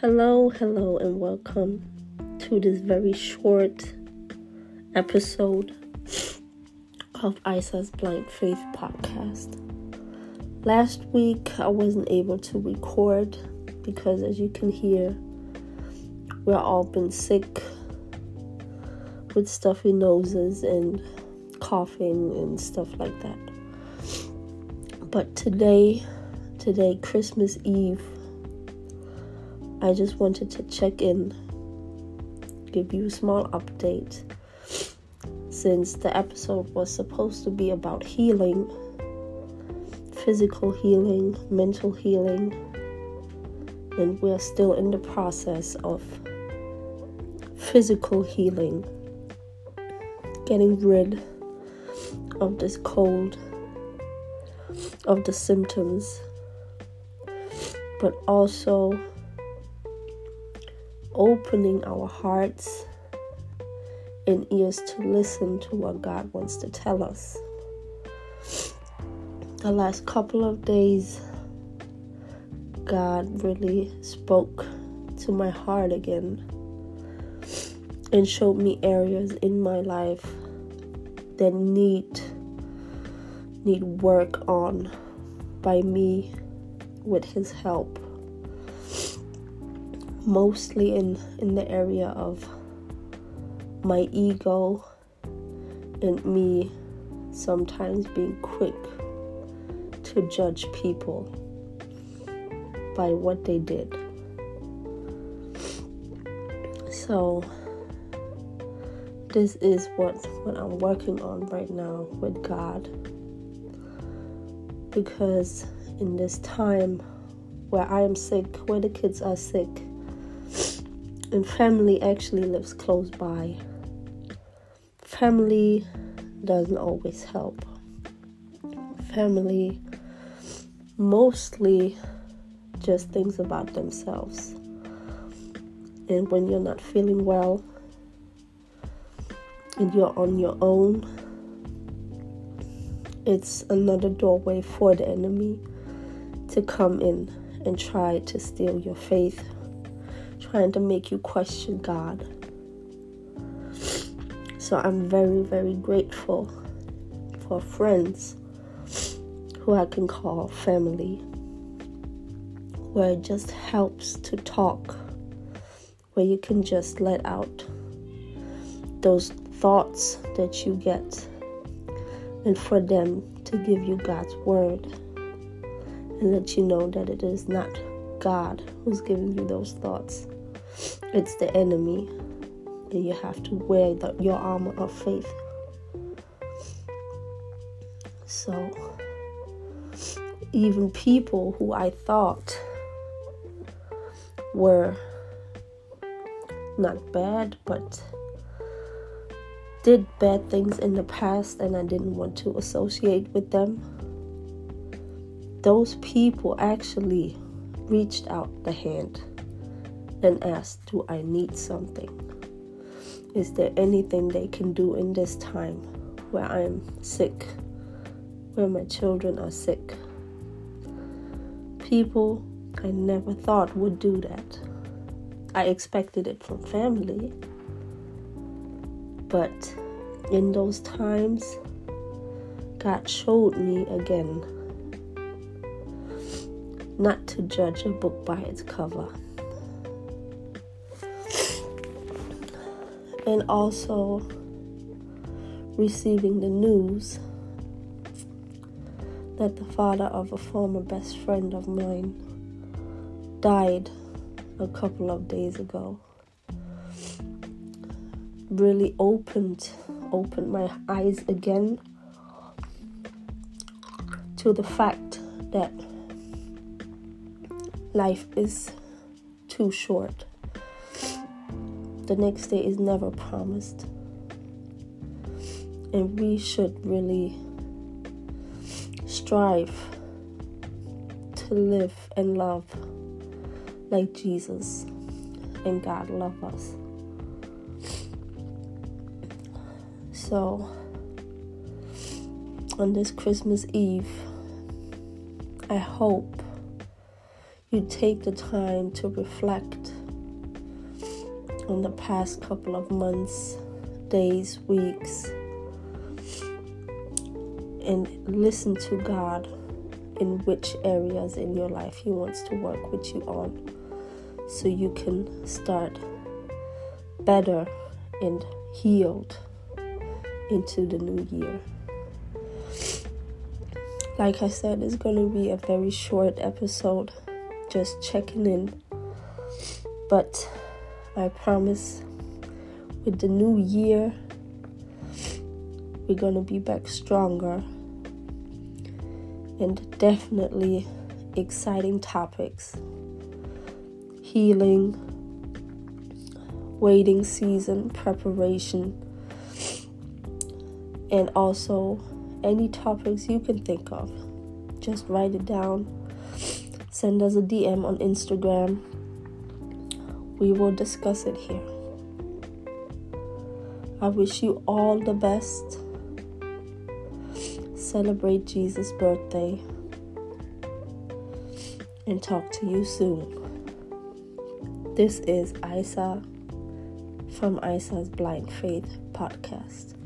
Hello, hello, and welcome to this very short episode of Isa's Blind Faith podcast. Last week I wasn't able to record because, as you can hear, we're all been sick with stuffy noses and coughing and stuff like that. But today, today, Christmas Eve, I just wanted to check in, give you a small update. Since the episode was supposed to be about healing, physical healing, mental healing, and we're still in the process of physical healing, getting rid of this cold, of the symptoms, but also opening our hearts and ears to listen to what God wants to tell us. The last couple of days, God really spoke to my heart again and showed me areas in my life that need need work on by me with his help mostly in in the area of my ego and me sometimes being quick to judge people by what they did. So this is what what I'm working on right now with God. Because in this time where I am sick where the kids are sick and family actually lives close by. Family doesn't always help. Family mostly just thinks about themselves. And when you're not feeling well and you're on your own, it's another doorway for the enemy to come in and try to steal your faith trying to make you question God. So I'm very, very grateful for friends who I can call family, where it just helps to talk, where you can just let out those thoughts that you get, and for them to give you God's word and let you know that it is not God who's giving you those thoughts. It's the enemy, and you have to wear the, your armor of faith. So, even people who I thought were not bad, but did bad things in the past, and I didn't want to associate with them, those people actually reached out the hand and asked, Do I need something? Is there anything they can do in this time where I am sick, where my children are sick? People I never thought would do that. I expected it from family, but in those times, God showed me again not to judge a book by its cover. And also receiving the news that the father of a former best friend of mine died a couple of days ago. Really opened opened my eyes again to the fact that life is too short the next day is never promised. And we should really strive to live and love like Jesus and God love us. So on this Christmas Eve, I hope you take the time to reflect on the past couple of months, days, weeks, and listen to God in which areas in your life He wants to work with you on so you can start better and healed into the new year. Like I said, it's going to be a very short episode, just checking in. But I promise with the new year, we're going to be back stronger and definitely exciting topics healing, waiting season, preparation, and also any topics you can think of. Just write it down. Send us a DM on Instagram. We will discuss it here. I wish you all the best. Celebrate Jesus' birthday. And talk to you soon. This is Isa from Isa's Blind Faith podcast.